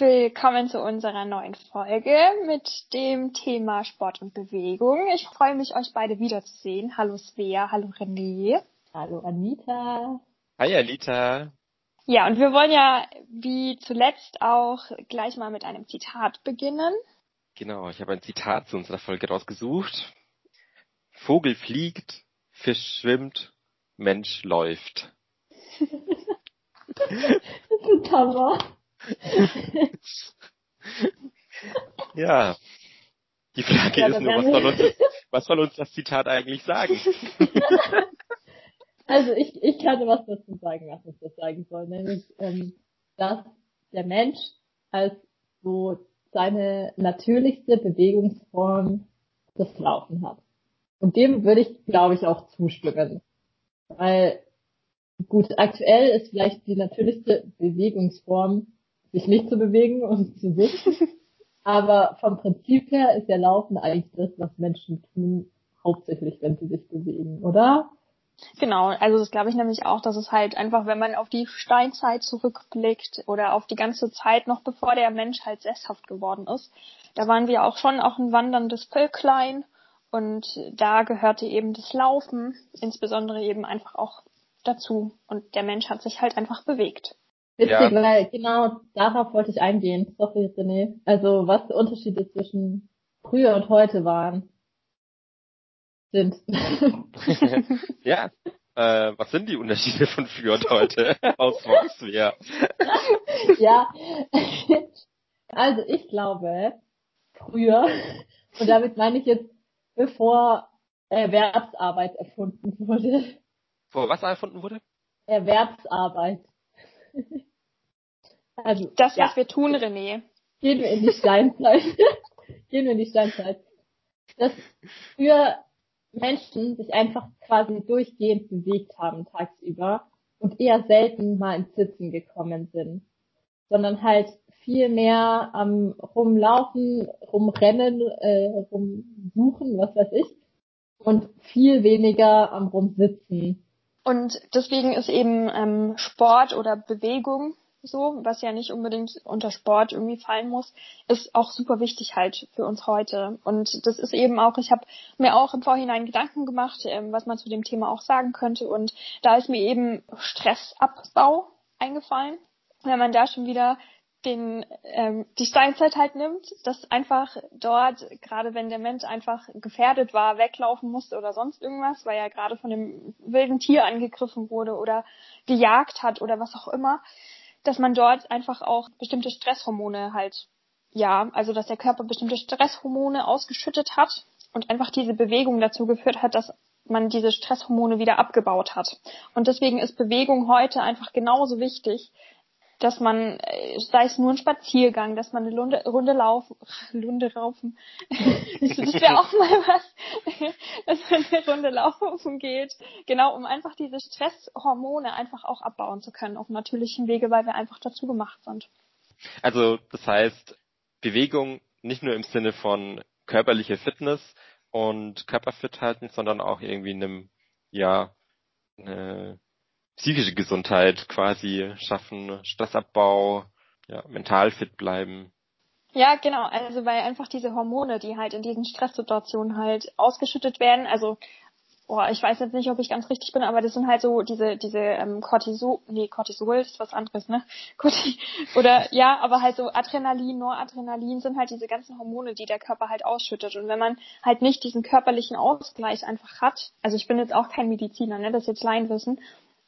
Willkommen zu unserer neuen Folge mit dem Thema Sport und Bewegung. Ich freue mich, euch beide wiederzusehen. Hallo Svea, hallo René. Hallo Anita. Hi Anita. Ja, und wir wollen ja wie zuletzt auch gleich mal mit einem Zitat beginnen. Genau, ich habe ein Zitat zu unserer Folge rausgesucht. Vogel fliegt, Fisch schwimmt, Mensch läuft. das ist Hammer. ja. Die Frage ja, ist nur, was soll, uns, was soll uns das Zitat eigentlich sagen? also ich, ich kann was dazu sagen, was uns das sagen soll, nämlich, ähm, dass der Mensch als so seine natürlichste Bewegungsform das Laufen hat. Und dem würde ich, glaube ich, auch zustimmen. Weil, gut, aktuell ist vielleicht die natürlichste Bewegungsform sich nicht zu bewegen und zu sitzen. Aber vom Prinzip her ist ja Laufen eigentlich das, was Menschen tun, hauptsächlich, wenn sie sich bewegen, oder? Genau, also das glaube ich nämlich auch, dass es halt einfach, wenn man auf die Steinzeit zurückblickt oder auf die ganze Zeit noch bevor der Mensch halt sesshaft geworden ist, da waren wir auch schon auch ein wanderndes Völklein und da gehörte eben das Laufen insbesondere eben einfach auch dazu und der Mensch hat sich halt einfach bewegt. Witzig, ja. weil genau darauf wollte ich eingehen. Sorry, René. Also, was die Unterschiede zwischen früher und heute waren, sind. ja. Äh, was sind die Unterschiede von früher und heute? Aus was wir? ja. Also, ich glaube, früher, und damit meine ich jetzt, bevor Erwerbsarbeit erfunden wurde. Vor was erfunden wurde? Erwerbsarbeit. Also, das, ja. was wir tun, René. Gehen wir in die Steinzeit. Gehen wir in die Steinzeit. Dass früher Menschen sich einfach quasi durchgehend bewegt haben tagsüber und eher selten mal ins Sitzen gekommen sind. Sondern halt viel mehr am Rumlaufen, Rumrennen, äh, Rumsuchen, was weiß ich. Und viel weniger am Rumsitzen. Und deswegen ist eben ähm, Sport oder Bewegung so, was ja nicht unbedingt unter Sport irgendwie fallen muss, ist auch super wichtig halt für uns heute. Und das ist eben auch, ich habe mir auch im Vorhinein Gedanken gemacht, ähm, was man zu dem Thema auch sagen könnte. Und da ist mir eben Stressabbau eingefallen. Wenn man da schon wieder den ähm, die Steinzeit halt nimmt, dass einfach dort, gerade wenn der Mensch einfach gefährdet war, weglaufen musste oder sonst irgendwas, weil er gerade von dem wilden Tier angegriffen wurde oder gejagt hat oder was auch immer, dass man dort einfach auch bestimmte Stresshormone halt, ja, also dass der Körper bestimmte Stresshormone ausgeschüttet hat und einfach diese Bewegung dazu geführt hat, dass man diese Stresshormone wieder abgebaut hat. Und deswegen ist Bewegung heute einfach genauso wichtig, dass man, äh, sei es nur ein Spaziergang, dass man eine Lunde, Runde laufen, Lunde raufen, das wäre auch mal was, dass man eine Runde laufen geht, genau, um einfach diese Stresshormone einfach auch abbauen zu können auf natürlichen Wege, weil wir einfach dazu gemacht sind. Also das heißt, Bewegung nicht nur im Sinne von körperliche Fitness und Körperfit halten, sondern auch irgendwie einem, ja, eine psychische Gesundheit quasi schaffen, Stressabbau, ja, mental fit bleiben. Ja, genau. Also weil einfach diese Hormone, die halt in diesen Stresssituationen halt ausgeschüttet werden, also oh, ich weiß jetzt nicht, ob ich ganz richtig bin, aber das sind halt so diese diese ähm, Cortisol, nee, Cortisol ist was anderes, ne? Corti oder ja, aber halt so Adrenalin, Noradrenalin sind halt diese ganzen Hormone, die der Körper halt ausschüttet und wenn man halt nicht diesen körperlichen Ausgleich einfach hat, also ich bin jetzt auch kein Mediziner, ne, das ist jetzt Laienwissen,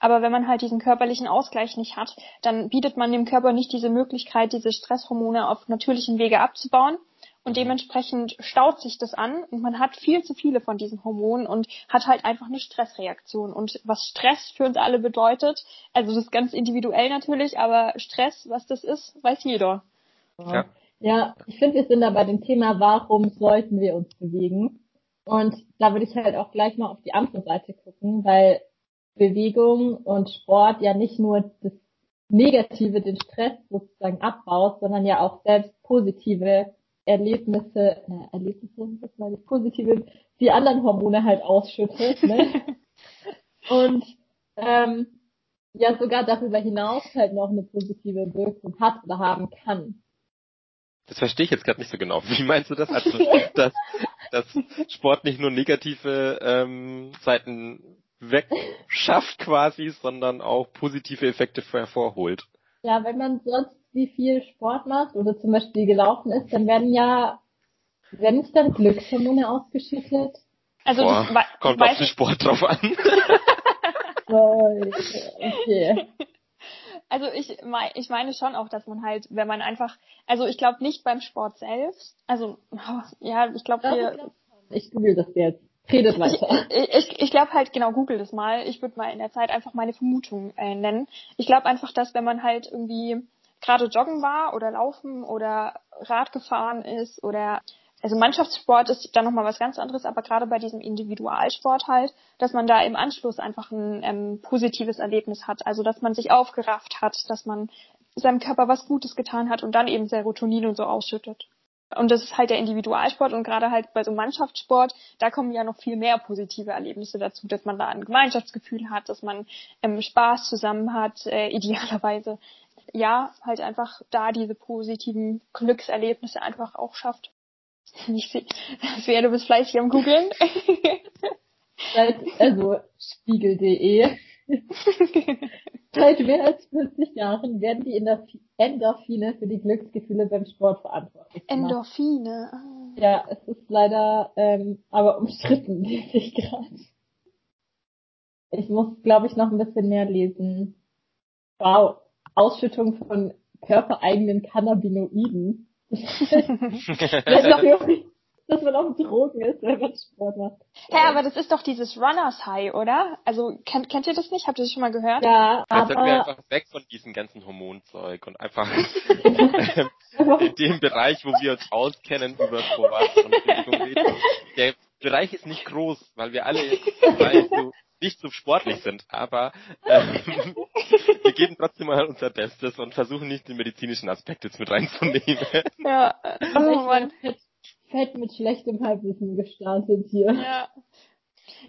aber wenn man halt diesen körperlichen Ausgleich nicht hat, dann bietet man dem Körper nicht diese Möglichkeit, diese Stresshormone auf natürlichen Wege abzubauen. Und dementsprechend staut sich das an und man hat viel zu viele von diesen Hormonen und hat halt einfach eine Stressreaktion. Und was Stress für uns alle bedeutet, also das ist ganz individuell natürlich, aber Stress, was das ist, weiß jeder. Ja, ja ich finde, wir sind da bei dem Thema, warum sollten wir uns bewegen? Und da würde ich halt auch gleich mal auf die andere Seite gucken, weil Bewegung und Sport ja nicht nur das Negative, den Stress sozusagen abbaut, sondern ja auch selbst positive Erlebnisse, äh, Erlebnisse, das meine ich, positive, die anderen Hormone halt ausschüttet, ne? und ähm, ja sogar darüber hinaus halt noch eine positive Wirkung hat oder haben kann. Das verstehe ich jetzt gerade nicht so genau. Wie meinst du das? Also, dass, dass Sport nicht nur negative ähm, Seiten wegschafft quasi, sondern auch positive Effekte hervorholt. Ja, wenn man sonst wie viel Sport macht oder zum Beispiel gelaufen ist, dann werden ja, werden nicht dann Glückshormone ausgeschüttet? Also Boah, das, kommt auf den Sport drauf an. okay. Also ich, mein, ich meine schon auch, dass man halt, wenn man einfach, also ich glaube nicht beim Sport selbst, also ja, ich glaube wir. Ich google das jetzt. Redet weiter. Ich, ich, ich glaube halt, genau, google das mal. Ich würde mal in der Zeit einfach meine Vermutung äh, nennen. Ich glaube einfach, dass wenn man halt irgendwie gerade joggen war oder laufen oder Rad gefahren ist oder also Mannschaftssport ist dann nochmal was ganz anderes, aber gerade bei diesem Individualsport halt, dass man da im Anschluss einfach ein ähm, positives Erlebnis hat. Also dass man sich aufgerafft hat, dass man seinem Körper was Gutes getan hat und dann eben Serotonin und so ausschüttet. Und das ist halt der Individualsport und gerade halt bei so Mannschaftssport, da kommen ja noch viel mehr positive Erlebnisse dazu, dass man da ein Gemeinschaftsgefühl hat, dass man ähm, Spaß zusammen hat, äh, idealerweise. Ja, halt einfach da diese positiven Glückserlebnisse einfach auch schafft. Ich sehe, du bist fleißig am googeln. also spiegel.de. Seit mehr als 40 Jahren werden die Endorphine für die Glücksgefühle beim Sport verantwortlich. Endorphine. Ah. Ja, es ist leider ähm, aber umstritten, lese ich gerade. Ich muss, glaube ich, noch ein bisschen mehr lesen. Wow, Ausschüttung von körpereigenen Cannabinoiden dass man auf Drogen ist, wenn man Sport macht. Hä, hey, aber das ist doch dieses Runners High, oder? Also kennt, kennt ihr das nicht? Habt ihr das schon mal gehört? Ja, aber... sollten wir einfach weg von diesem ganzen Hormonzeug und einfach in dem Bereich, wo wir uns auskennen über Sport und reden. Der Bereich ist nicht groß, weil wir alle so nicht so sportlich sind, aber ähm, wir geben trotzdem mal unser Bestes und versuchen nicht den medizinischen Aspekt jetzt mit reinzunehmen. Ja, oh Mann. Fett mit schlechtem Halbwissen gestartet hier. Ja.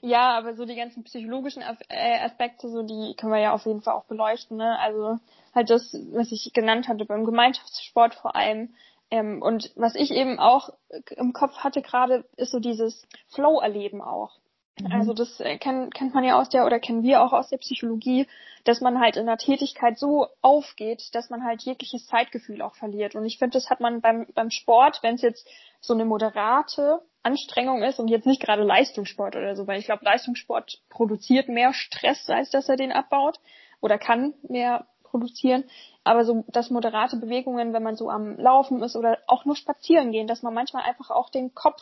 Ja, aber so die ganzen psychologischen äh, Aspekte, so die können wir ja auf jeden Fall auch beleuchten. Ne? Also halt das, was ich genannt hatte beim Gemeinschaftssport vor allem. Ähm, und was ich eben auch im Kopf hatte gerade, ist so dieses Flow-Erleben auch. Mhm. Also das äh, kennt, kennt man ja aus der oder kennen wir auch aus der Psychologie, dass man halt in der Tätigkeit so aufgeht, dass man halt jegliches Zeitgefühl auch verliert. Und ich finde, das hat man beim, beim Sport, wenn es jetzt so eine moderate Anstrengung ist und jetzt nicht gerade Leistungssport oder so, weil ich glaube, Leistungssport produziert mehr Stress, als dass er den abbaut oder kann mehr produzieren. Aber so, dass moderate Bewegungen, wenn man so am Laufen ist oder auch nur spazieren gehen, dass man manchmal einfach auch den Kopf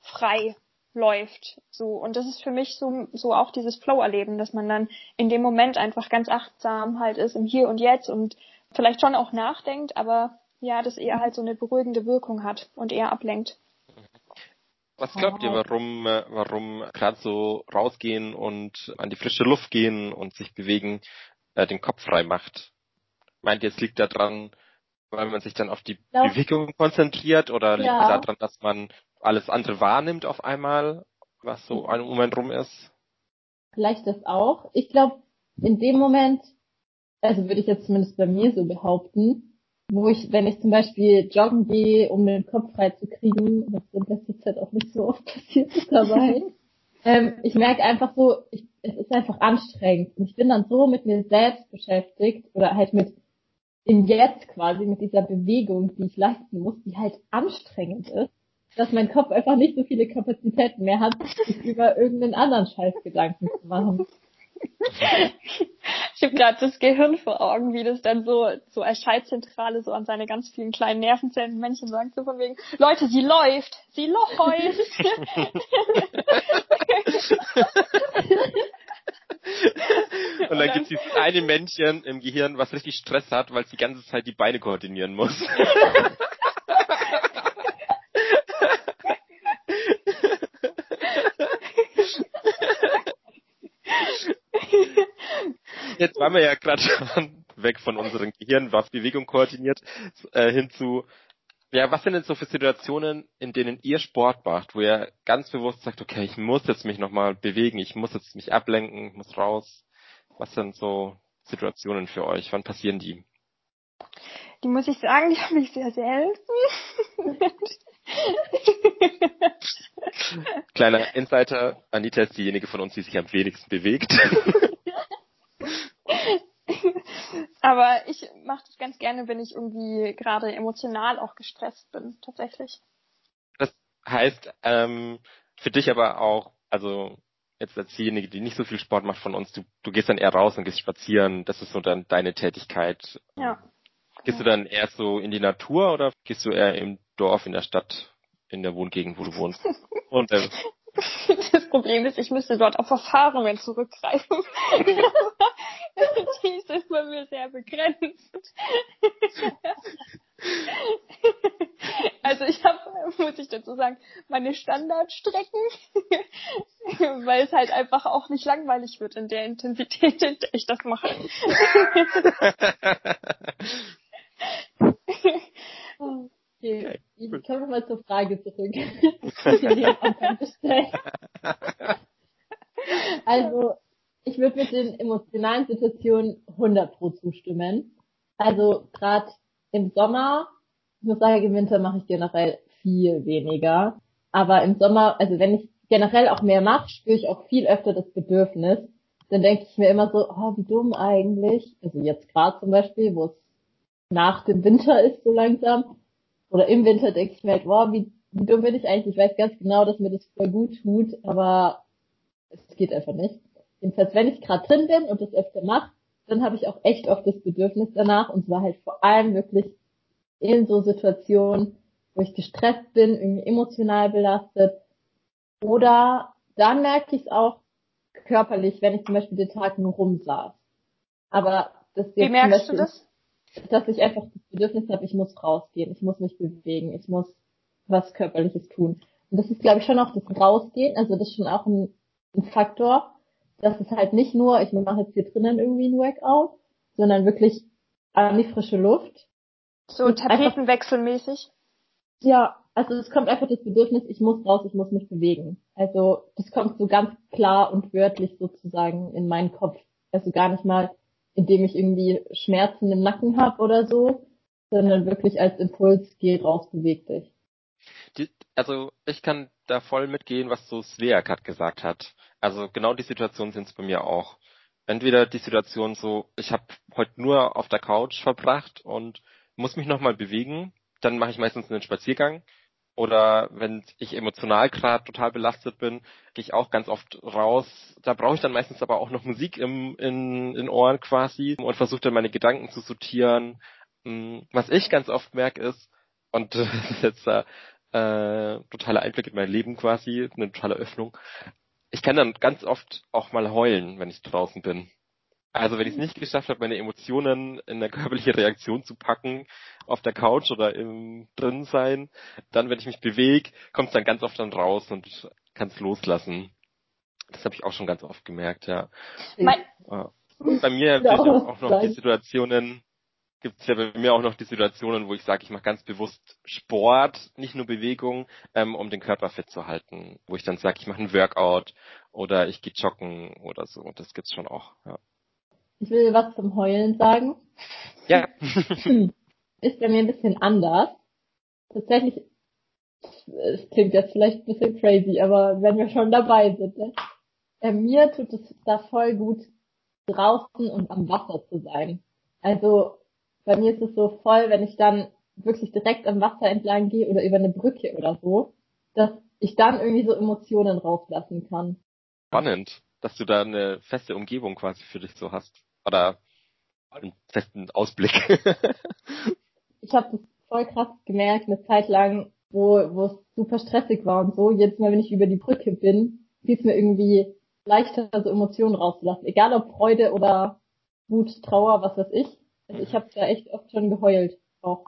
frei läuft. So. Und das ist für mich so, so auch dieses Flow-Erleben, dass man dann in dem Moment einfach ganz achtsam halt ist im Hier und Jetzt und vielleicht schon auch nachdenkt, aber ja, das eher halt so eine beruhigende Wirkung hat und eher ablenkt. Was glaubt ihr, warum, äh, warum gerade so rausgehen und an die frische Luft gehen und sich bewegen äh, den Kopf frei macht? Meint ihr, es liegt daran, weil man sich dann auf die ja. Bewegung konzentriert oder liegt es daran, dass man alles andere wahrnimmt auf einmal, was so ein Moment rum ist? Vielleicht das auch. Ich glaube, in dem Moment, also würde ich jetzt zumindest bei mir so behaupten, wo ich, wenn ich zum Beispiel joggen gehe, um den Kopf frei zu kriegen, was in letzter Zeit auch nicht so oft passiert ist dabei, ähm, ich merke einfach so, ich, es ist einfach anstrengend. Und ich bin dann so mit mir selbst beschäftigt oder halt mit im Jetzt quasi, mit dieser Bewegung, die ich leisten muss, die halt anstrengend ist dass mein Kopf einfach nicht so viele Kapazitäten mehr hat, sich über irgendeinen anderen Scheiß Gedanken zu machen. Ich habe gerade das Gehirn vor Augen, wie das dann so, so als Schaltzentrale so an seine ganz vielen kleinen Nervenzellen Männchen sagt, so von wegen, Leute, sie läuft, sie läuft. Und dann gibt es dieses eine Männchen im Gehirn, was richtig Stress hat, weil es die ganze Zeit die Beine koordinieren muss. Jetzt waren wir ja gerade schon weg von unserem Gehirn, was Bewegung koordiniert, äh, hin ja, was sind denn so für Situationen, in denen ihr Sport macht, wo ihr ganz bewusst sagt, okay, ich muss jetzt mich nochmal bewegen, ich muss jetzt mich ablenken, ich muss raus. Was sind so Situationen für euch? Wann passieren die? Die muss ich sagen, die habe ich sehr selten. Kleiner Insider, Anita ist diejenige von uns, die sich am wenigsten bewegt. Aber ich mache das ganz gerne, wenn ich irgendwie gerade emotional auch gestresst bin, tatsächlich. Das heißt, ähm, für dich aber auch, also jetzt als diejenige, die nicht so viel Sport macht von uns, du, du gehst dann eher raus und gehst spazieren, das ist so dann deine Tätigkeit. Ja. Gehst du dann eher so in die Natur oder gehst du eher im Dorf, in der Stadt, in der Wohngegend, wo du wohnst? Und, äh, Das Problem ist, ich müsste dort auf Erfahrungen zurückgreifen. Die sind bei mir sehr begrenzt. Also ich habe, muss ich dazu sagen, meine Standardstrecken, weil es halt einfach auch nicht langweilig wird in der Intensität, in der ich das mache. Okay, ich komme nochmal zur Frage zurück. die am Anfang gestellt. Also, ich würde mit den emotionalen Situationen 100 pro zustimmen. Also, gerade im Sommer, ich muss sagen, im Winter mache ich generell viel weniger. Aber im Sommer, also wenn ich generell auch mehr mache, spüre ich auch viel öfter das Bedürfnis. Dann denke ich mir immer so, oh, wie dumm eigentlich. Also jetzt gerade zum Beispiel, wo es nach dem Winter ist so langsam oder im Winter denke ich mir halt, wow, wie, wie dumm bin ich eigentlich? Ich weiß ganz genau, dass mir das voll gut tut, aber es geht einfach nicht. Jedenfalls, wenn ich gerade drin bin und das öfter mache, dann habe ich auch echt oft das Bedürfnis danach und zwar halt vor allem wirklich in so Situationen, wo ich gestresst bin, irgendwie emotional belastet oder dann merke ich es auch körperlich, wenn ich zum Beispiel den Tag nur rumsaß. Aber das Wie merkst du das? dass ich einfach das Bedürfnis habe, ich muss rausgehen, ich muss mich bewegen, ich muss was Körperliches tun. Und das ist, glaube ich, schon auch das Rausgehen, also das ist schon auch ein, ein Faktor, dass es halt nicht nur, ich mache jetzt hier drinnen irgendwie ein Workout, sondern wirklich an die frische Luft. So tapetenwechselmäßig? Ja, also es kommt einfach das Bedürfnis, ich muss raus, ich muss mich bewegen. Also das kommt so ganz klar und wörtlich sozusagen in meinen Kopf. Also gar nicht mal, indem ich irgendwie Schmerzen im Nacken habe oder so, sondern wirklich als Impuls, geh raus, beweg dich. Die, also ich kann da voll mitgehen, was so Svea gerade gesagt hat. Also genau die Situation sind es bei mir auch. Entweder die Situation so, ich habe heute nur auf der Couch verbracht und muss mich nochmal bewegen, dann mache ich meistens einen Spaziergang. Oder wenn ich emotional gerade total belastet bin, gehe ich auch ganz oft raus. Da brauche ich dann meistens aber auch noch Musik im, in, in Ohren quasi und versuche dann meine Gedanken zu sortieren. Hm, was ich ganz oft merke ist, und das ist jetzt da äh, totaler Einblick in mein Leben quasi, eine totale Öffnung. Ich kann dann ganz oft auch mal heulen, wenn ich draußen bin. Also wenn ich es nicht geschafft habe, meine Emotionen in eine körperliche Reaktion zu packen, auf der Couch oder im drin sein, dann, wenn ich mich bewege, kommt es dann ganz oft dann raus und kann es loslassen. Das habe ich auch schon ganz oft gemerkt, ja. Mein Und bei mir ja, auch, auch noch die Situationen, gibt es ja bei mir auch noch die Situationen, wo ich sage, ich mache ganz bewusst Sport, nicht nur Bewegung, ähm, um den Körper fit zu halten. Wo ich dann sage, ich mache einen Workout oder ich gehe joggen oder so. Das gibt's schon auch, ja. Ich will was zum Heulen sagen. Ja. Ist bei mir ein bisschen anders. Tatsächlich, es klingt jetzt vielleicht ein bisschen crazy, aber wenn wir schon dabei sind, ne? Äh, mir tut es da voll gut, draußen und am Wasser zu sein. Also bei mir ist es so voll, wenn ich dann wirklich direkt am Wasser entlang gehe oder über eine Brücke oder so, dass ich dann irgendwie so Emotionen rauslassen kann. Spannend, dass du da eine feste Umgebung quasi für dich so hast. Oder einen festen Ausblick. ich habe das voll krass gemerkt, eine Zeit lang, wo, wo es super stressig war und so. Jedes Mal, wenn ich über die Brücke bin, fiel es mir irgendwie leichter, so Emotionen rauszulassen. Egal ob Freude oder Wut, Trauer, was weiß ich. Also ich habe da echt oft schon geheult auch.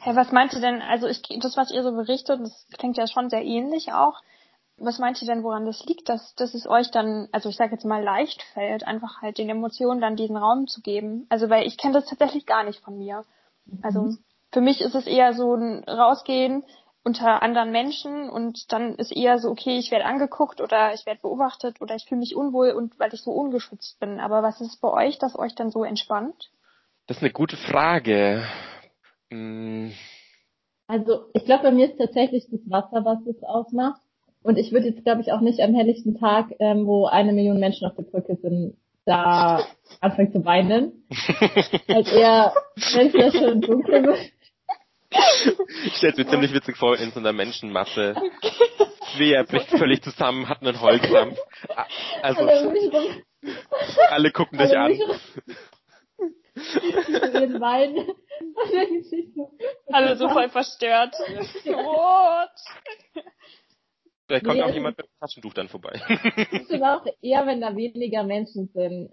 Hey, was meint ihr denn, also ich, das, was ihr so berichtet, das klingt ja schon sehr ähnlich auch. Was meint ihr denn, woran das liegt, dass, dass es euch dann, also ich sage jetzt mal leicht fällt, einfach halt den Emotionen dann diesen Raum zu geben? Also weil ich kenne das tatsächlich gar nicht von mir. Also mhm. für mich ist es eher so ein Rausgehen unter anderen Menschen und dann ist eher so, okay, ich werde angeguckt oder ich werde beobachtet oder ich fühle mich unwohl und weil ich so ungeschützt bin. Aber was ist bei euch, das euch dann so entspannt? Das ist eine gute Frage. Hm. Also ich glaube, bei mir ist tatsächlich das Wasser, was es ausmacht. Und ich würde jetzt, glaube ich, auch nicht am helllichten Tag, ähm, wo eine Million Menschen auf der Brücke sind, da anfangen zu weinen. halt eher, wenn es ja schon dunkel wird. Ich stelle es mir ziemlich witzig vor, in so einer Menschenmasse. Svea bricht völlig zusammen, hat einen Heulkrampf. Also, alle, alle gucken dich an. Ihren Wein. Alle so voll verstört. What? Vielleicht kommt nee, auch jemand mit dem Taschentuch dann vorbei. Das ist auch eher, wenn da weniger Menschen sind.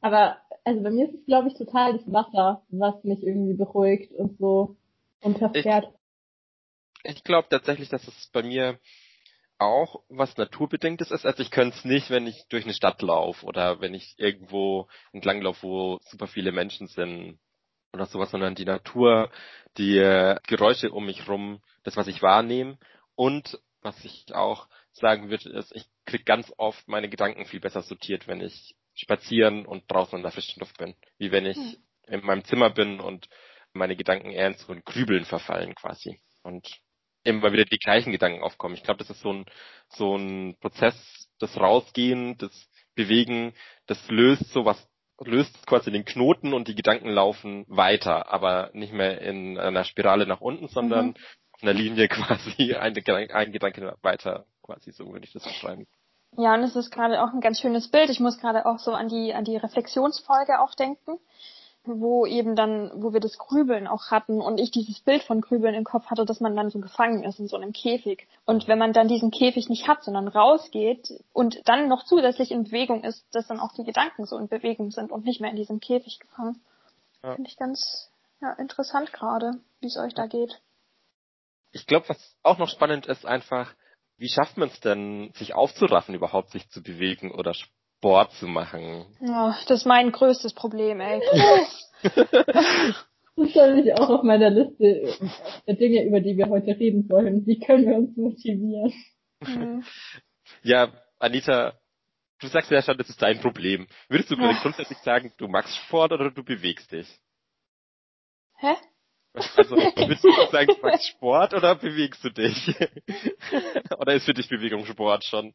Aber also bei mir ist es, glaube ich, total das Wasser, was mich irgendwie beruhigt und so unterfährt. Ich, ich glaube tatsächlich, dass es bei mir auch was naturbedingtes ist. Also ich könnte es nicht, wenn ich durch eine Stadt laufe oder wenn ich irgendwo entlang laufe, wo super viele Menschen sind oder sowas, sondern die Natur, die äh, Geräusche um mich rum, das, was ich wahrnehme und was ich auch sagen würde, ist, ich krieg ganz oft meine Gedanken viel besser sortiert, wenn ich spazieren und draußen in der frischen Luft bin, wie wenn ich hm. in meinem Zimmer bin und meine Gedanken eher in so ein Grübeln verfallen quasi und immer wieder die gleichen Gedanken aufkommen. Ich glaube, das ist so ein so ein Prozess, das Rausgehen, das Bewegen, das löst sowas löst quasi den Knoten und die Gedanken laufen weiter, aber nicht mehr in einer Spirale nach unten, sondern mhm einer Linie quasi ein, ein Gedanke weiter, quasi so würde ich das beschreiben. Ja, und es ist gerade auch ein ganz schönes Bild. Ich muss gerade auch so an die, an die Reflexionsfolge auch denken, wo eben dann, wo wir das Grübeln auch hatten und ich dieses Bild von Grübeln im Kopf hatte, dass man dann so gefangen ist in so einem Käfig. Und wenn man dann diesen Käfig nicht hat, sondern rausgeht und dann noch zusätzlich in Bewegung ist, dass dann auch die Gedanken so in Bewegung sind und nicht mehr in diesem Käfig gefangen. Ja. Finde ich ganz ja, interessant gerade, wie es euch da geht ich glaube, was auch noch spannend ist, einfach, wie schafft man es denn, sich aufzuraffen, überhaupt sich zu bewegen oder Sport zu machen? Oh, das ist mein größtes Problem, ey. das stand ich auch auf meiner Liste der Dinge, über die wir heute reden wollen. Wie können wir uns motivieren? Mhm. Ja, Anita, du sagst ja schon, das ist dein Problem. Würdest du ja. grundsätzlich sagen, du magst Sport oder du bewegst dich? Hä? Also, willst du sagen, du magst Sport oder bewegst du dich? oder ist für dich Bewegung Sport schon?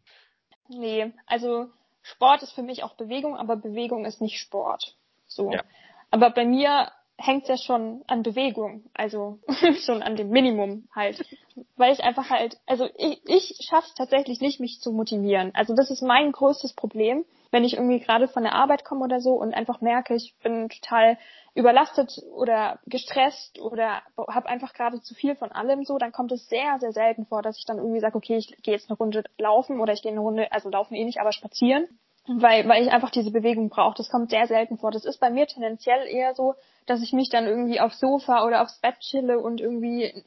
Nee, also Sport ist für mich auch Bewegung, aber Bewegung ist nicht Sport. So. Ja. Aber bei mir hängt ja schon an Bewegung, also schon an dem Minimum halt, weil ich einfach halt, also ich, ich schaffe es tatsächlich nicht, mich zu motivieren. Also das ist mein größtes Problem, wenn ich irgendwie gerade von der Arbeit komme oder so und einfach merke, ich bin total überlastet oder gestresst oder habe einfach gerade zu viel von allem so, dann kommt es sehr, sehr selten vor, dass ich dann irgendwie sage, okay, ich gehe jetzt eine Runde laufen oder ich gehe eine Runde, also laufen eh nicht, aber spazieren weil, weil ich einfach diese Bewegung brauche. Das kommt sehr selten vor. Das ist bei mir tendenziell eher so, dass ich mich dann irgendwie aufs Sofa oder aufs Bett chille und irgendwie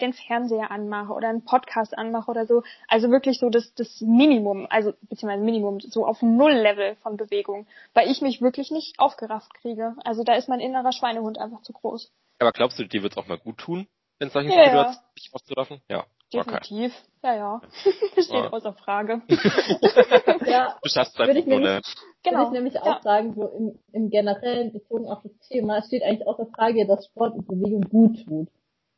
den Fernseher anmache oder einen Podcast anmache oder so. Also wirklich so das, das Minimum, also beziehungsweise Minimum, so auf Null-Level von Bewegung, weil ich mich wirklich nicht aufgerafft kriege. Also da ist mein innerer Schweinehund einfach zu groß. Aber glaubst du, dir wird's auch mal gut tun, in solchen ja, Situationen dich auszuraffen? Ja. Definitiv. Okay. Ja, ja. Das steht ja. außer Frage. ja, du schaffst würde ich, nämlich, genau. würde ich nämlich auch ja. sagen, so im, im generellen bezogen auf das Thema, es steht eigentlich außer Frage, dass Sport und Bewegung gut tut.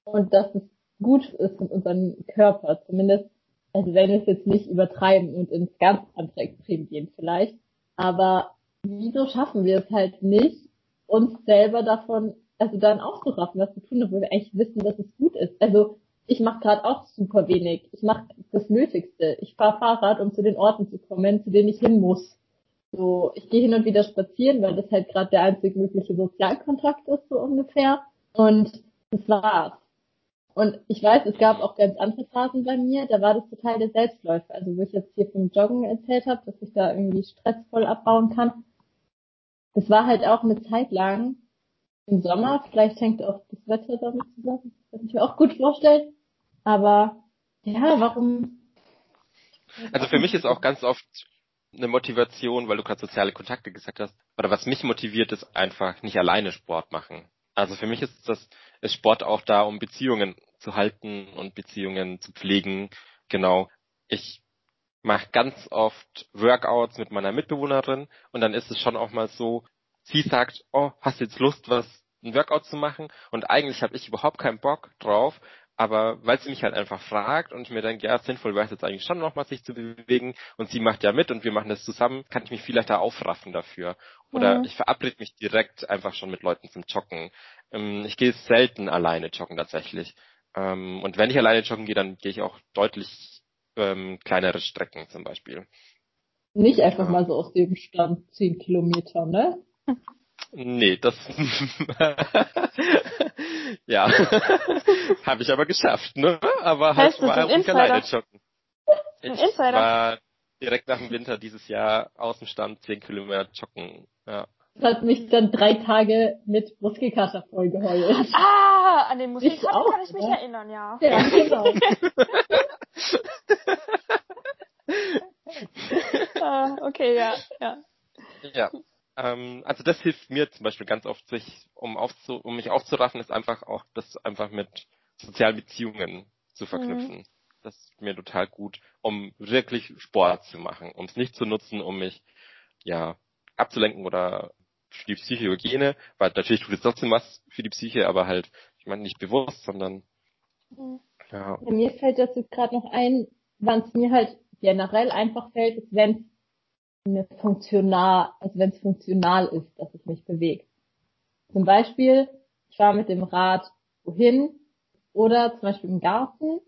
Und dass es gut ist mit unserem Körper. Zumindest, also wenn wir es jetzt nicht übertreiben und ins ganz andere Extrem gehen vielleicht. Aber wieso schaffen wir es halt nicht, uns selber davon, also dann aufzuraffen, was wir tun, obwohl wir eigentlich wissen, dass es gut ist. Also ich mache gerade auch super wenig. Ich mache das Nötigste. Ich fahre Fahrrad, um zu den Orten zu kommen, zu denen ich hin muss. So, ich gehe hin und wieder spazieren, weil das halt gerade der einzig mögliche Sozialkontakt ist, so ungefähr. Und das war's. Und ich weiß, es gab auch ganz andere Phasen bei mir, da war das total der Selbstläufer. Also wo ich jetzt hier vom Joggen erzählt habe, dass ich da irgendwie stressvoll abbauen kann. Das war halt auch eine Zeit lang im Sommer, vielleicht hängt auch das Wetter damit zusammen, das kann ich mir auch gut vorstellen. Aber ja, warum? Also für mich ist auch ganz oft eine Motivation, weil du gerade soziale Kontakte gesagt hast, oder was mich motiviert, ist einfach nicht alleine Sport machen. Also für mich ist das ist Sport auch da, um Beziehungen zu halten und Beziehungen zu pflegen. Genau. Ich mache ganz oft Workouts mit meiner Mitbewohnerin und dann ist es schon auch mal so, sie sagt, oh, hast du jetzt Lust, was ein Workout zu machen? Und eigentlich habe ich überhaupt keinen Bock drauf, aber weil sie mich halt einfach fragt und mir denke, ja, sinnvoll wäre es jetzt eigentlich schon nochmal sich zu bewegen und sie macht ja mit und wir machen das zusammen, kann ich mich viel leichter aufraffen dafür. Oder mhm. ich verabrede mich direkt einfach schon mit Leuten zum Joggen. Ähm, ich gehe selten alleine joggen tatsächlich. Ähm, und wenn ich alleine joggen gehe, dann gehe ich auch deutlich ähm, kleinere Strecken zum Beispiel. Nicht einfach ja. mal so aus dem Stand zehn Kilometer, ne? Nee, das ja. Habe ich aber geschafft, ne? Aber halt heißt war auch nicht alleine joggen. Ich Insider. war direkt nach dem Winter dieses Jahr aus dem Stand 10 Kilometer joggen. Ja. Das hat mich dann drei Tage mit Muskelkater vollgeheult. Ah, an den Muskelkater auch, kann ich mich ja? erinnern, ja. Ja, genau. ah, okay, ja, ja. Ja. Ähm, also das hilft mir zum Beispiel ganz oft, sich, um, aufzu, um mich aufzuraffen, ist einfach auch das einfach mit sozialen Beziehungen zu verknüpfen. Mhm. Das ist mir total gut, um wirklich Sport zu machen, um es nicht zu nutzen, um mich ja abzulenken oder für die Psychohygiene, weil natürlich tut es trotzdem was für die Psyche, aber halt, ich meine nicht bewusst, sondern mhm. ja. ja. Mir fällt das jetzt gerade noch ein, wann es mir halt generell einfach fällt, ist, wenn eine funktional, also wenn es funktional ist, dass es mich bewegt. Zum Beispiel, ich fahre mit dem Rad wohin oder zum Beispiel im Garten.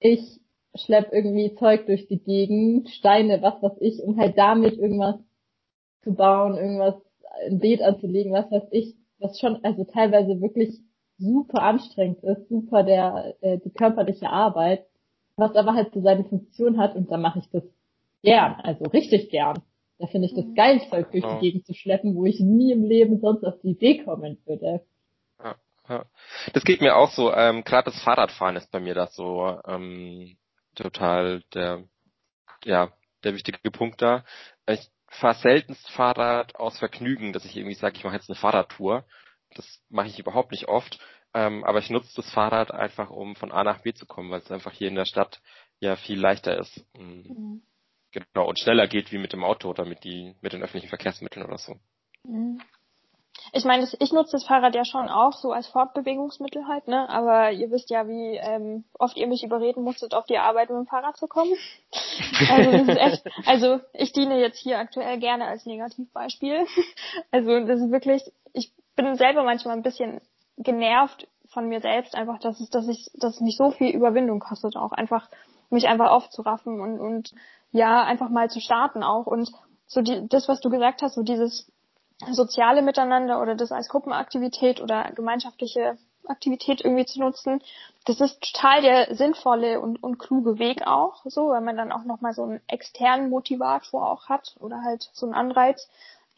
Ich schlepp irgendwie Zeug durch die Gegend, Steine, was weiß ich, um halt damit irgendwas zu bauen, irgendwas, ein Beet anzulegen, was weiß ich, was schon also teilweise wirklich super anstrengend ist, super der äh, die körperliche Arbeit, was aber halt so seine Funktion hat und da mache ich das gern, also richtig gern. Da finde ich das mhm. geil, Zeug durch die Gegend zu schleppen, wo ich nie im Leben sonst auf die Idee kommen würde. Ja, ja. Das geht mir auch so. Ähm, Gerade das Fahrradfahren ist bei mir das so ähm, total der, ja, der wichtige Punkt da. Ich fahre seltenst Fahrrad aus Vergnügen, dass ich irgendwie sage, ich mache jetzt eine Fahrradtour. Das mache ich überhaupt nicht oft. Ähm, aber ich nutze das Fahrrad einfach, um von A nach B zu kommen, weil es einfach hier in der Stadt ja viel leichter ist. Mhm. mhm. Genau, und schneller geht wie mit dem Auto oder mit, die, mit den öffentlichen Verkehrsmitteln oder so. Mhm. Ich meine, ich nutze das Fahrrad ja schon auch so als Fortbewegungsmittel halt, ne? Aber ihr wisst ja, wie ähm, oft ihr mich überreden musstet, auf die Arbeit mit dem Fahrrad zu kommen. also das ist echt, also ich diene jetzt hier aktuell gerne als Negativbeispiel. also das ist wirklich, ich bin selber manchmal ein bisschen genervt von mir selbst, einfach, dass es, dass ich, dass es mich so viel Überwindung kostet, auch einfach mich einfach aufzuraffen und, und ja, einfach mal zu starten auch. Und so die, das, was du gesagt hast, so dieses soziale Miteinander oder das als Gruppenaktivität oder gemeinschaftliche Aktivität irgendwie zu nutzen, das ist total der sinnvolle und, und kluge Weg auch, so, weil man dann auch nochmal so einen externen Motivator auch hat oder halt so einen Anreiz.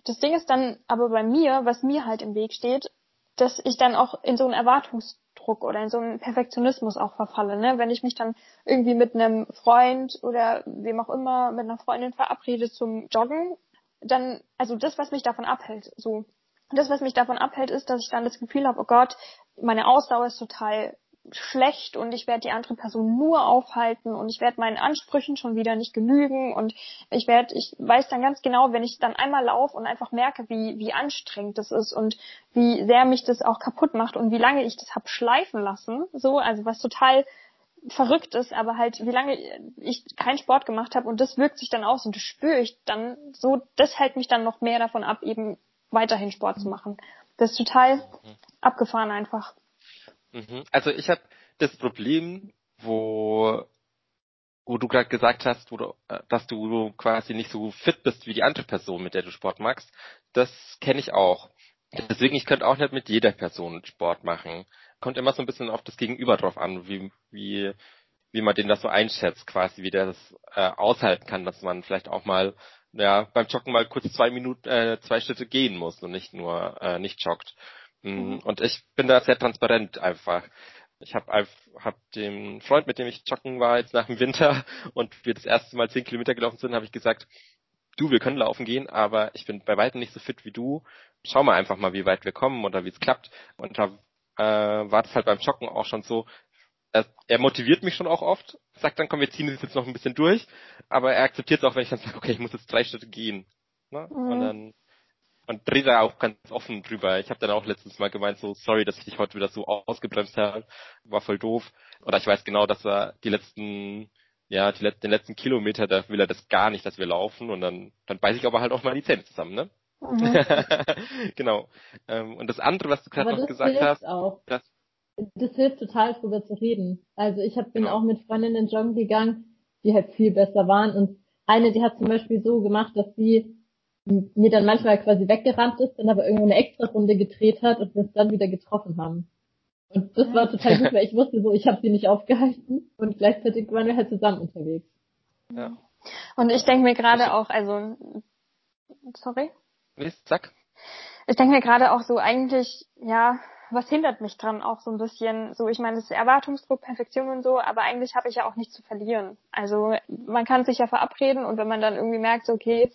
Das Ding ist dann aber bei mir, was mir halt im Weg steht, dass ich dann auch in so einen Erwartungs Druck oder in so einen Perfektionismus auch verfalle. Ne? Wenn ich mich dann irgendwie mit einem Freund oder wem auch immer, mit einer Freundin verabrede zum Joggen, dann, also das, was mich davon abhält, so, das, was mich davon abhält, ist, dass ich dann das Gefühl habe, oh Gott, meine Ausdauer ist total schlecht und ich werde die andere Person nur aufhalten und ich werde meinen Ansprüchen schon wieder nicht genügen und ich werde, ich weiß dann ganz genau, wenn ich dann einmal laufe und einfach merke, wie, wie anstrengend das ist und wie sehr mich das auch kaputt macht und wie lange ich das hab schleifen lassen, so, also was total verrückt ist, aber halt, wie lange ich keinen Sport gemacht habe und das wirkt sich dann aus und das spüre ich dann so, das hält mich dann noch mehr davon ab, eben weiterhin Sport zu machen. Das ist total mhm. abgefahren einfach. Mhm. Also ich habe das Problem, wo wo du gerade gesagt hast, wo du, äh, dass du quasi nicht so fit bist wie die andere Person, mit der du Sport machst, das kenne ich auch. Deswegen, ich könnte auch nicht mit jeder Person Sport machen. Kommt immer so ein bisschen auf das Gegenüber drauf an, wie, wie, wie man den das so einschätzt, quasi, wie der das äh, aushalten kann, dass man vielleicht auch mal ja, beim Joggen mal kurz zwei Minuten, äh, zwei Schritte gehen muss und nicht nur äh, nicht joggt. Mhm. mhm. Und ich bin da sehr transparent einfach. Ich habe hab dem Freund, mit dem ich joggen war jetzt nach dem Winter und wir das erste Mal zehn Kilometer gelaufen sind, habe ich gesagt, du, wir können laufen gehen, aber ich bin bei weitem nicht so fit wie du. Schau mal einfach mal, wie weit wir kommen oder wie es klappt. Und da äh, war das halt beim Joggen auch schon so. Er, er motiviert mich schon auch oft, sagt dann, komm, wir ziehen das jetzt noch ein bisschen durch, aber er akzeptiert es auch, wenn ich dann sage, okay, ich muss jetzt drei Schritte gehen. Ne? Mhm. Und dann und rede da auch ganz offen drüber. Ich habe dann auch letztens mal gemeint, so sorry, dass ich dich heute wieder so ausgebremst habe, war voll doof. Oder ich weiß genau, dass er die letzten, ja, die, den letzten Kilometer, da will er das gar nicht, dass wir laufen und dann, dann beiß ich aber halt auch mal die Zähne zusammen, ne? Mhm. genau. Ähm, und das andere, was du gerade noch gesagt hast, auch. Das, das hilft total drüber zu reden. Also ich hab, bin genau. auch mit Freundinnen joggen gegangen, die halt viel besser waren und eine, die hat zum Beispiel so gemacht, dass sie mir dann manchmal quasi weggerannt ist, dann aber irgendwo eine extra Runde gedreht hat und wir uns dann wieder getroffen haben. Und das war total gut, weil ich wusste so, ich habe sie nicht aufgehalten und gleichzeitig waren wir halt zusammen unterwegs. Ja. Und ich denke mir gerade auch, also sorry? Nee, sag. Ich denke mir gerade auch so eigentlich, ja, was hindert mich dran auch so ein bisschen, so ich meine, es ist Erwartungsdruck, Perfektion und so, aber eigentlich habe ich ja auch nichts zu verlieren. Also man kann sich ja verabreden und wenn man dann irgendwie merkt, so, okay,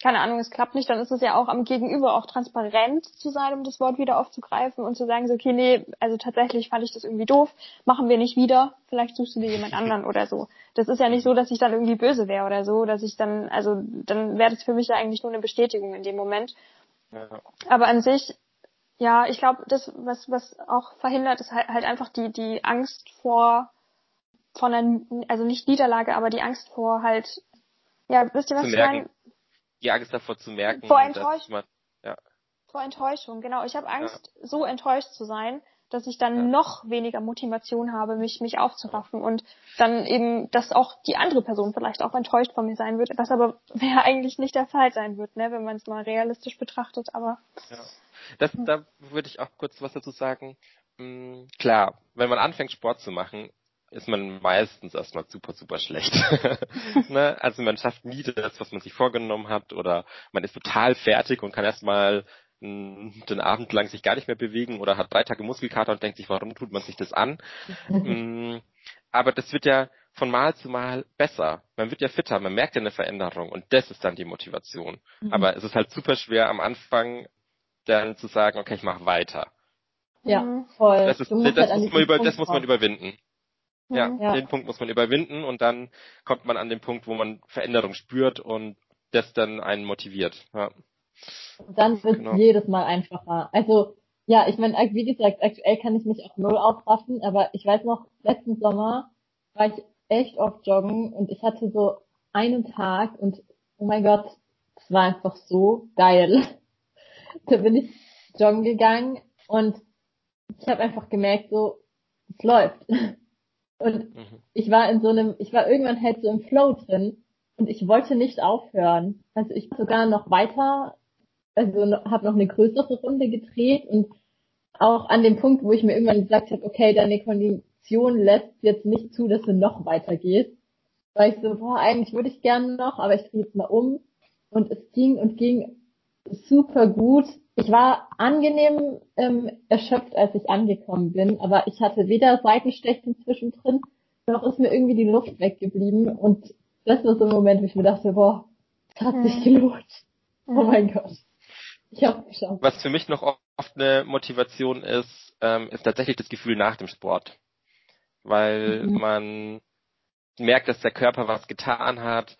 keine Ahnung, es klappt nicht, dann ist es ja auch am Gegenüber auch transparent zu sein, um das Wort wieder aufzugreifen und zu sagen, so, okay, nee, also tatsächlich fand ich das irgendwie doof, machen wir nicht wieder, vielleicht suchst du dir jemand anderen oder so. Das ist ja nicht so, dass ich dann irgendwie böse wäre oder so, dass ich dann, also dann wäre das für mich ja eigentlich nur eine Bestätigung in dem Moment. Ja. Aber an sich, ja, ich glaube, das, was, was auch verhindert, ist halt, halt einfach die, die Angst vor, von einer, also nicht Niederlage, aber die Angst vor halt, ja, wisst ihr, was ich meine? Die Angst davor zu merken, vor Enttäuschung. Man, ja. Vor Enttäuschung, genau. Ich habe Angst, ja. so enttäuscht zu sein, dass ich dann ja. noch weniger Motivation habe, mich mich aufzuraffen und dann eben, dass auch die andere Person vielleicht auch enttäuscht von mir sein wird, was aber ja eigentlich nicht der Fall sein wird, ne, wenn man es mal realistisch betrachtet. Aber ja. das, da würde ich auch kurz was dazu sagen. Hm, klar, wenn man anfängt Sport zu machen, ist man meistens erstmal super, super schlecht. ne? Also man schafft nie das, was man sich vorgenommen hat oder man ist total fertig und kann erstmal den Abend lang sich gar nicht mehr bewegen oder hat drei Tage Muskelkater und denkt sich, warum tut man sich das an? Mm, aber das wird ja von Mal zu Mal besser. Man wird ja fitter, man merkt ja eine Veränderung und das ist dann die Motivation. Mhm. Aber es ist halt super schwer am Anfang dann zu sagen, okay, ich mache weiter. Ja, mhm. voll. Das, ist, das, halt muss, man über, das muss man überwinden. Ja, ja, den Punkt muss man überwinden und dann kommt man an den Punkt, wo man Veränderung spürt und das dann einen motiviert. Ja. Und dann wird genau. jedes Mal einfacher. Also ja, ich meine, wie gesagt, aktuell kann ich mich auch null aufraffen, aber ich weiß noch, letzten Sommer war ich echt oft joggen und ich hatte so einen Tag und oh mein Gott, es war einfach so geil. da bin ich joggen gegangen und ich habe einfach gemerkt, so, es läuft. Und mhm. ich war in so einem, ich war irgendwann halt so im Flow drin und ich wollte nicht aufhören. Also ich sogar noch weiter, also habe noch eine größere Runde gedreht und auch an dem Punkt, wo ich mir irgendwann gesagt habe, okay, deine Kondition lässt jetzt nicht zu, dass du noch weiter gehst. Weil ich so, boah, eigentlich würde ich gerne noch, aber ich drehe jetzt mal um. Und es ging und ging super gut ich war angenehm ähm, erschöpft, als ich angekommen bin, aber ich hatte weder Seitenstechen zwischendrin, noch ist mir irgendwie die Luft weggeblieben. Und das war so ein Moment, wo ich mir dachte, boah, es hat sich gelohnt. Oh mein Gott. Ich hab's geschafft. Was für mich noch oft eine Motivation ist, ähm, ist tatsächlich das Gefühl nach dem Sport. Weil mhm. man merkt, dass der Körper was getan hat,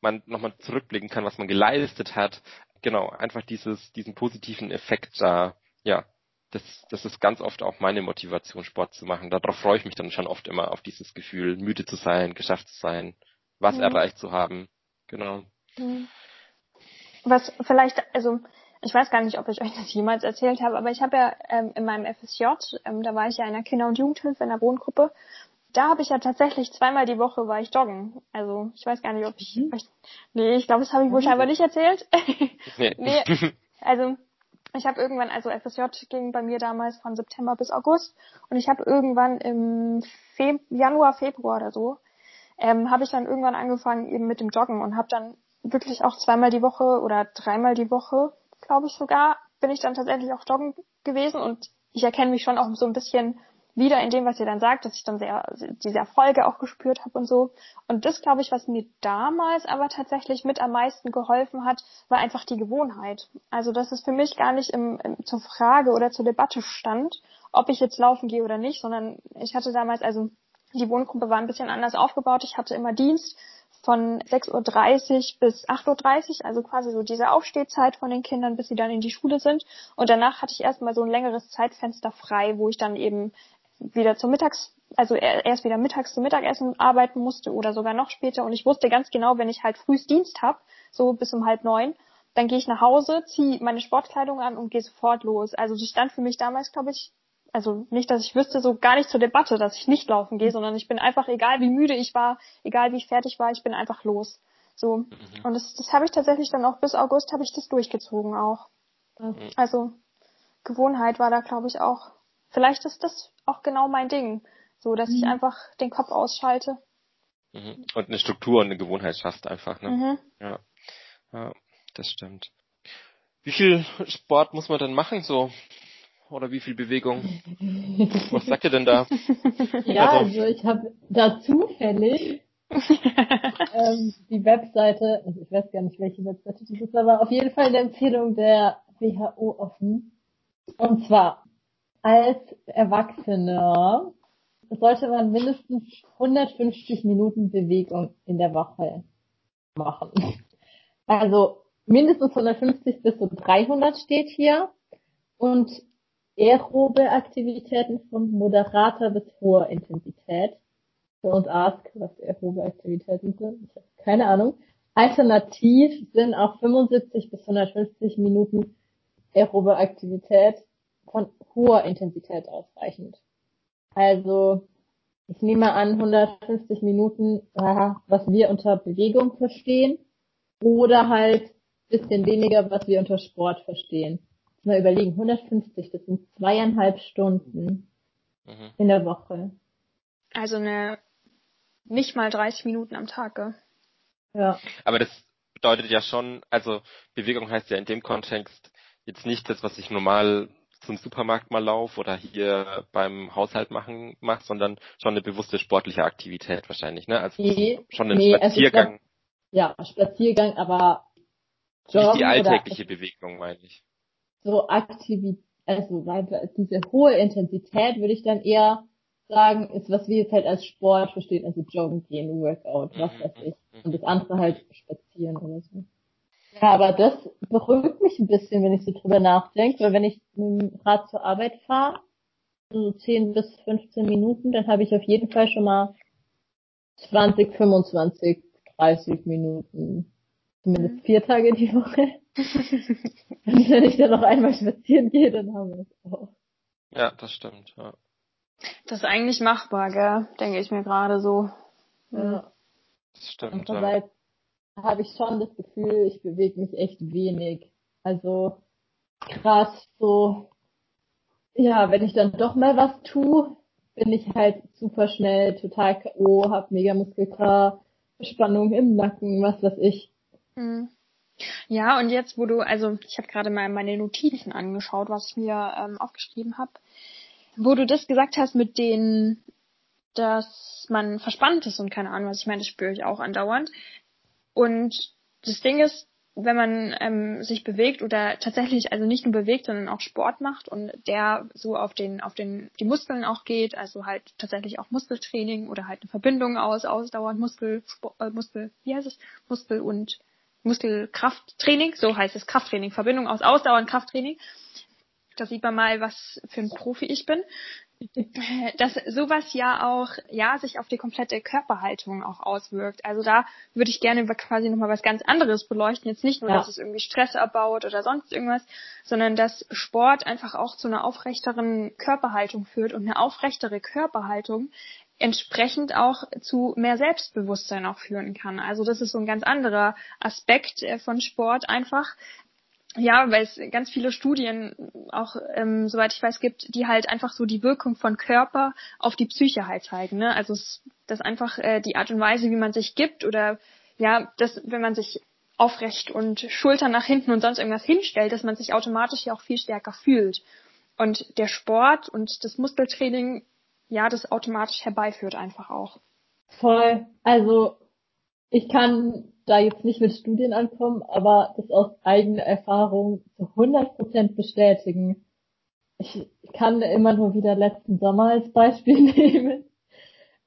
man nochmal zurückblicken kann, was man geleistet hat genau, einfach dieses, diesen positiven Effekt da, ja, das, das ist ganz oft auch meine Motivation, Sport zu machen. Darauf freue ich mich dann schon oft immer, auf dieses Gefühl, müde zu sein, geschafft zu sein, was mhm. erreicht zu haben. Genau. Mhm. Was vielleicht, also ich weiß gar nicht, ob ich euch das jemals erzählt habe, aber ich habe ja ähm, in meinem FSJ, ähm, da war ich ja in der Kinder- und Jugendhilfe in der Wohngruppe da habe ich ja tatsächlich zweimal die Woche war ich joggen. Also ich weiß gar nicht, ob ich. Mhm. Nee, ich glaube, das habe ich wohl scheinbar nicht erzählt. nee. nee. Also ich habe irgendwann, also FSJ ging bei mir damals von September bis August und ich habe irgendwann im Fe Januar, Februar oder so, ähm, habe ich dann irgendwann angefangen eben mit dem Joggen und habe dann wirklich auch zweimal die Woche oder dreimal die Woche, glaube ich sogar, bin ich dann tatsächlich auch joggen gewesen und ich erkenne mich schon auch so ein bisschen wieder in dem, was ihr dann sagt, dass ich dann sehr diese Erfolge auch gespürt habe und so. Und das, glaube ich, was mir damals aber tatsächlich mit am meisten geholfen hat, war einfach die Gewohnheit. Also dass es für mich gar nicht im, im, zur Frage oder zur Debatte stand, ob ich jetzt laufen gehe oder nicht, sondern ich hatte damals, also die Wohngruppe war ein bisschen anders aufgebaut. Ich hatte immer Dienst von 6.30 Uhr bis 8.30 Uhr, also quasi so diese Aufstehzeit von den Kindern, bis sie dann in die Schule sind. Und danach hatte ich erstmal so ein längeres Zeitfenster frei, wo ich dann eben wieder zum Mittags, also erst wieder mittags zum Mittagessen arbeiten musste oder sogar noch später. Und ich wusste ganz genau, wenn ich halt frühs Dienst habe, so bis um halb neun, dann gehe ich nach Hause, ziehe meine Sportkleidung an und gehe sofort los. Also das stand für mich damals, glaube ich, also nicht, dass ich wüsste, so gar nicht zur Debatte, dass ich nicht laufen gehe, sondern ich bin einfach, egal wie müde ich war, egal wie fertig war, ich bin einfach los. So. Mhm. Und das, das habe ich tatsächlich dann auch bis August habe ich das durchgezogen auch. Mhm. Also Gewohnheit war da, glaube ich, auch. Vielleicht ist das auch genau mein Ding. So, dass mhm. ich einfach den Kopf ausschalte. Mhm. Und eine Struktur und eine Gewohnheit schaffst einfach, ne? Mhm. Ja. ja, das stimmt. Wie viel Sport muss man denn machen, so oder wie viel Bewegung? Was sagt ihr denn da? Ja, also, also ich habe da zufällig ähm, die Webseite, also ich weiß gar nicht, welche Webseite das ist, aber auf jeden Fall eine Empfehlung der WHO offen. Und zwar, als Erwachsener sollte man mindestens 150 Minuten Bewegung in der Woche machen. Also mindestens 150 bis zu 300 steht hier. Und aerobe Aktivitäten von moderater bis hoher Intensität. Don't ask, was aerobe Aktivitäten sind. Ich habe keine Ahnung. Alternativ sind auch 75 bis 150 Minuten aerobe Aktivität von hoher Intensität ausreichend. Also, ich nehme an 150 Minuten, was wir unter Bewegung verstehen, oder halt bisschen weniger, was wir unter Sport verstehen mal überlegen, 150, das sind zweieinhalb Stunden mhm. in der Woche. Also eine nicht mal 30 Minuten am Tag, gell? Ja. Aber das bedeutet ja schon, also Bewegung heißt ja in dem Kontext jetzt nicht das, was ich normal zum Supermarkt mal laufe oder hier beim Haushalt machen mache, sondern schon eine bewusste sportliche Aktivität wahrscheinlich, ne? Also nee, schon ein nee, Spaziergang. ja, Spaziergang, aber Joggen nicht die alltägliche Bewegung, meine ich so Aktivität, also diese hohe Intensität würde ich dann eher sagen, ist, was wir jetzt halt als Sport verstehen, also Joggen gehen, Workout, was weiß ich. Und das andere halt spazieren oder so. Ja, aber das beruhigt mich ein bisschen, wenn ich so drüber nachdenke, weil wenn ich mit dem Rad zur Arbeit fahre, so 10 bis 15 Minuten, dann habe ich auf jeden Fall schon mal 20, 25, 30 Minuten. Zumindest vier Tage die Woche. Und wenn ich dann noch einmal spazieren gehe, dann haben wir es auch. Ja, das stimmt, ja. Das ist eigentlich machbar, gell? Denke ich mir gerade so. Ja. Das stimmt. Andererseits ja. Habe ich schon das Gefühl, ich bewege mich echt wenig. Also krass so, ja, wenn ich dann doch mal was tue, bin ich halt super schnell, total K.O., hab mega Muskelkraft, Spannung im Nacken, was weiß ich. Mhm. Ja, und jetzt, wo du, also ich habe gerade mal meine Notizen angeschaut, was ich mir ähm, aufgeschrieben habe, wo du das gesagt hast mit den, dass man verspannt ist und keine Ahnung, was ich meine, das spüre ich auch andauernd. Und das Ding ist, wenn man ähm, sich bewegt oder tatsächlich also nicht nur bewegt, sondern auch Sport macht und der so auf den auf den die Muskeln auch geht, also halt tatsächlich auch Muskeltraining oder halt eine Verbindung aus ausdauernd Muskel äh, Muskel wie heißt es Muskel und Muskelkrafttraining, so heißt es Krafttraining, Verbindung aus Ausdauer und Krafttraining. Da sieht man mal, was für ein Profi ich bin. Dass sowas ja auch, ja, sich auf die komplette Körperhaltung auch auswirkt. Also da würde ich gerne quasi nochmal was ganz anderes beleuchten. Jetzt nicht nur, ja. dass es irgendwie Stress abbaut oder sonst irgendwas, sondern dass Sport einfach auch zu einer aufrechteren Körperhaltung führt und eine aufrechtere Körperhaltung entsprechend auch zu mehr Selbstbewusstsein auch führen kann. Also das ist so ein ganz anderer Aspekt äh, von Sport einfach. Ja, weil es ganz viele Studien auch, ähm, soweit ich weiß, gibt, die halt einfach so die Wirkung von Körper auf die Psyche halt zeigen. Ne? Also das einfach äh, die Art und Weise, wie man sich gibt oder ja, das, wenn man sich aufrecht und Schultern nach hinten und sonst irgendwas hinstellt, dass man sich automatisch ja auch viel stärker fühlt. Und der Sport und das Muskeltraining ja, das automatisch herbeiführt einfach auch. Voll. Also ich kann da jetzt nicht mit Studien ankommen, aber das aus eigener Erfahrung zu 100% bestätigen. Ich kann immer nur wieder letzten Sommer als Beispiel nehmen.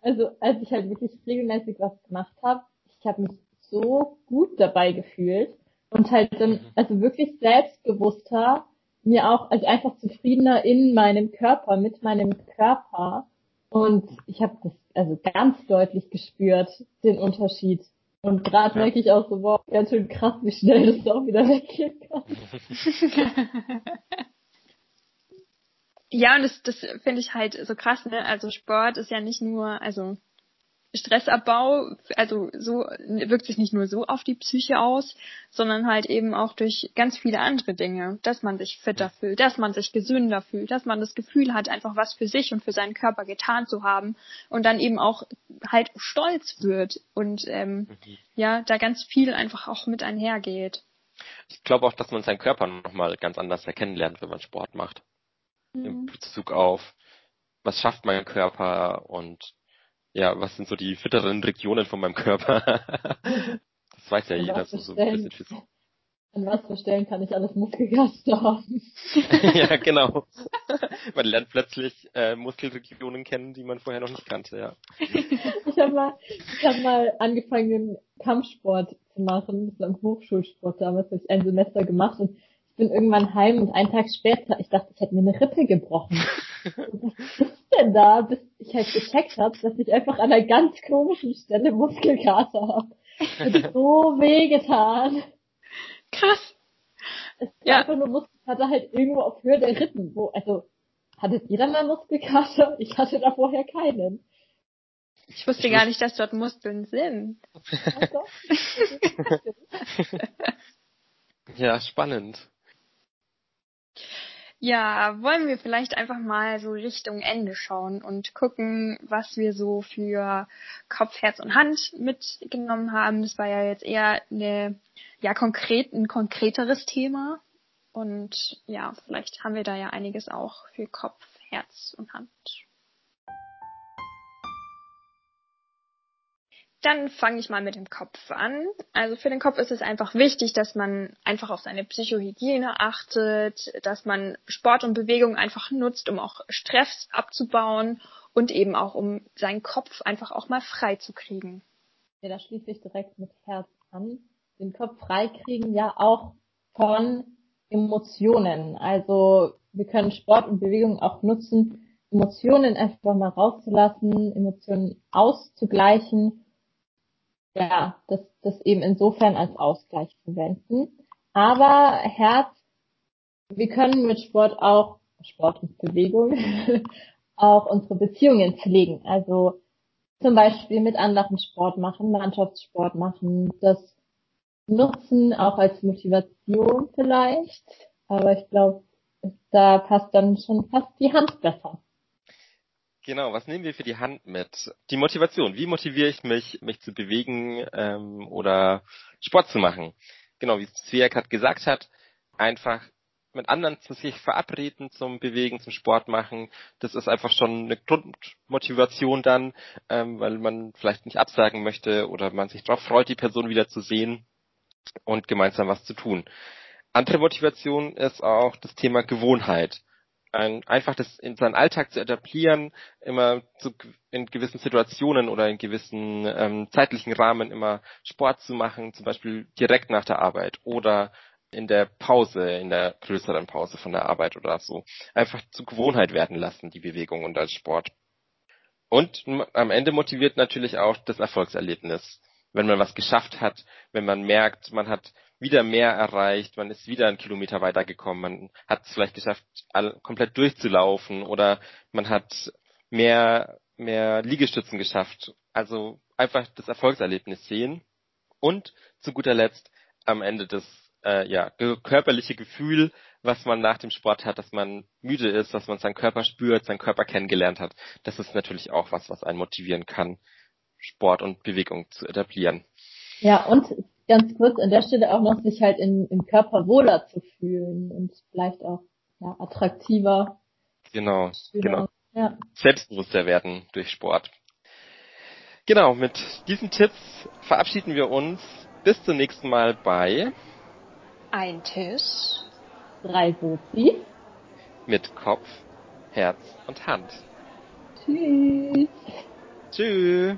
Also als ich halt wirklich regelmäßig was gemacht habe, ich habe mich so gut dabei gefühlt und halt dann, mhm. also wirklich selbstbewusster, mir auch, also einfach zufriedener in meinem Körper, mit meinem Körper. Und ich habe das also ganz deutlich gespürt, den Unterschied. Und gerade ja. merke ich auch so, wow, ganz schön krass, wie schnell das auch wieder weggehen kann. ja, und das, das finde ich halt so krass, ne? Also Sport ist ja nicht nur, also Stressabbau, also so wirkt sich nicht nur so auf die Psyche aus, sondern halt eben auch durch ganz viele andere Dinge, dass man sich fitter fühlt, dass man sich gesünder fühlt, dass man das Gefühl hat, einfach was für sich und für seinen Körper getan zu haben und dann eben auch halt stolz wird und ähm, mhm. ja, da ganz viel einfach auch mit einhergeht. Ich glaube auch, dass man seinen Körper nochmal ganz anders erkennen lernt, wenn man Sport macht. Mhm. Im Bezug auf, was schafft mein Körper und ja, was sind so die fitteren Regionen von meinem Körper? das weiß ja an jeder so, so ein bisschen für An was für Stellen kann ich alles Muskelgaster haben? ja, genau. Man lernt plötzlich äh, Muskelregionen kennen, die man vorher noch nicht kannte, ja. ich habe mal, ich hab mal angefangen, Kampfsport zu machen. Das war im Hochschulsport damals, habe ich ein Semester gemacht und ich bin irgendwann heim und einen Tag später, ich dachte, ich hätte mir eine Rippe gebrochen. denn da, bis ich halt gecheckt habe, dass ich einfach an einer ganz komischen Stelle Muskelkater habe. Hat so weh getan. Krass. Es ist ja. einfach nur Muskelkater halt irgendwo auf Höhe der Rippen. Wo, also, hattet jeder mal Muskelkater? Ich hatte da vorher keinen. Ich wusste ich gar nicht, dass dort Muskeln sind. ja, spannend. Ja, wollen wir vielleicht einfach mal so Richtung Ende schauen und gucken, was wir so für Kopf, Herz und Hand mitgenommen haben. Das war ja jetzt eher eine, ja, konkret, ein konkreteres Thema. Und ja, vielleicht haben wir da ja einiges auch für Kopf, Herz und Hand. Dann fange ich mal mit dem Kopf an. Also für den Kopf ist es einfach wichtig, dass man einfach auf seine Psychohygiene achtet, dass man Sport und Bewegung einfach nutzt, um auch Stress abzubauen und eben auch um seinen Kopf einfach auch mal frei zu kriegen. Ja, da schließe ich direkt mit Herz an. Den Kopf frei kriegen ja auch von Emotionen. Also wir können Sport und Bewegung auch nutzen, Emotionen einfach mal rauszulassen, Emotionen auszugleichen ja, das, das eben insofern als Ausgleich verwenden. Aber Herz, wir können mit Sport auch, Sport und Bewegung, auch unsere Beziehungen pflegen. Also zum Beispiel mit anderen Sport machen, Mannschaftssport machen, das nutzen auch als Motivation vielleicht. Aber ich glaube, da passt dann schon fast die Hand besser. Genau, was nehmen wir für die Hand mit? Die Motivation. Wie motiviere ich mich, mich zu bewegen ähm, oder Sport zu machen? Genau, wie Svea gerade gesagt hat, einfach mit anderen zu sich verabreden zum Bewegen, zum Sport machen. Das ist einfach schon eine Grundmotivation dann, ähm, weil man vielleicht nicht absagen möchte oder man sich darauf freut, die Person wieder zu sehen und gemeinsam was zu tun. Andere Motivation ist auch das Thema Gewohnheit ein, einfach das in seinen Alltag zu etablieren, immer zu, in gewissen Situationen oder in gewissen ähm, zeitlichen Rahmen immer Sport zu machen, zum Beispiel direkt nach der Arbeit oder in der Pause, in der größeren Pause von der Arbeit oder so. Einfach zur Gewohnheit werden lassen, die Bewegung und als Sport. Und am Ende motiviert natürlich auch das Erfolgserlebnis. Wenn man was geschafft hat, wenn man merkt, man hat wieder mehr erreicht, man ist wieder einen Kilometer weitergekommen, man hat es vielleicht geschafft, all, komplett durchzulaufen oder man hat mehr, mehr Liegestützen geschafft. Also einfach das Erfolgserlebnis sehen und zu guter Letzt am Ende das äh, ja, körperliche Gefühl, was man nach dem Sport hat, dass man müde ist, dass man seinen Körper spürt, seinen Körper kennengelernt hat. Das ist natürlich auch was, was einen motivieren kann, Sport und Bewegung zu etablieren. Ja, und ganz kurz an der Stelle auch noch, sich halt in, im Körper wohler zu fühlen und vielleicht auch ja, attraktiver. Genau, schöner. genau. Ja. Selbstbewusster werden durch Sport. Genau, mit diesen Tipps verabschieden wir uns. Bis zum nächsten Mal bei Ein Tisch, drei Sozi mit Kopf, Herz und Hand. Tschüss. Tschüss.